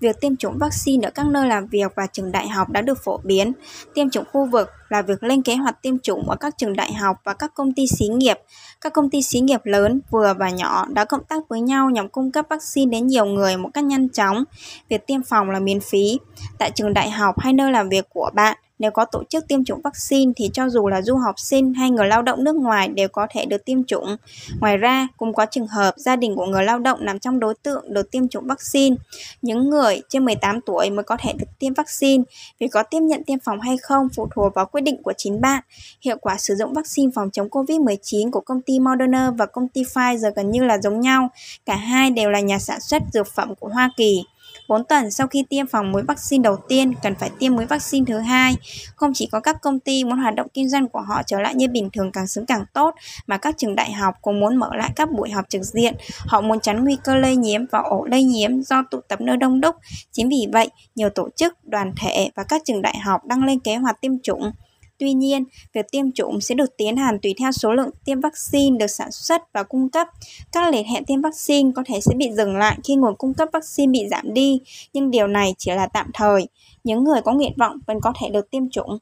Việc tiêm chủng vaccine ở các nơi làm việc và trường đại học đã được phổ biến. Tiêm chủng khu vực là việc lên kế hoạch tiêm chủng ở các trường đại học và các công ty xí nghiệp. Các công ty xí nghiệp lớn, vừa và nhỏ đã cộng tác với nhau nhằm cung cấp vaccine đến nhiều người một cách nhanh chóng. Việc tiêm phòng là miễn phí. Tại trường đại học hay nơi làm việc của bạn, nếu có tổ chức tiêm chủng vaccine thì cho dù là du học sinh hay người lao động nước ngoài đều có thể được tiêm chủng. Ngoài ra, cũng có trường hợp gia đình của người lao động nằm trong đối tượng được tiêm chủng vaccine. Những người trên 18 tuổi mới có thể được tiêm vaccine. Vì có tiếp nhận tiêm phòng hay không phụ thuộc vào quyết định của chính bạn. Hiệu quả sử dụng vaccine phòng chống COVID-19 của công ty Moderna và công ty Pfizer gần như là giống nhau. Cả hai đều là nhà sản xuất dược phẩm của Hoa Kỳ. 4 tuần sau khi tiêm phòng mũi vaccine đầu tiên, cần phải tiêm mũi vaccine thứ hai. Không chỉ có các công ty muốn hoạt động kinh doanh của họ trở lại như bình thường càng sớm càng tốt, mà các trường đại học cũng muốn mở lại các buổi học trực diện. Họ muốn tránh nguy cơ lây nhiễm và ổ lây nhiễm do tụ tập nơi đông đúc. Chính vì vậy, nhiều tổ chức, đoàn thể và các trường đại học đang lên kế hoạch tiêm chủng. Tuy nhiên, việc tiêm chủng sẽ được tiến hành tùy theo số lượng tiêm vaccine được sản xuất và cung cấp. Các lịch hẹn tiêm vaccine có thể sẽ bị dừng lại khi nguồn cung cấp vaccine bị giảm đi, nhưng điều này chỉ là tạm thời. Những người có nguyện vọng vẫn có thể được tiêm chủng.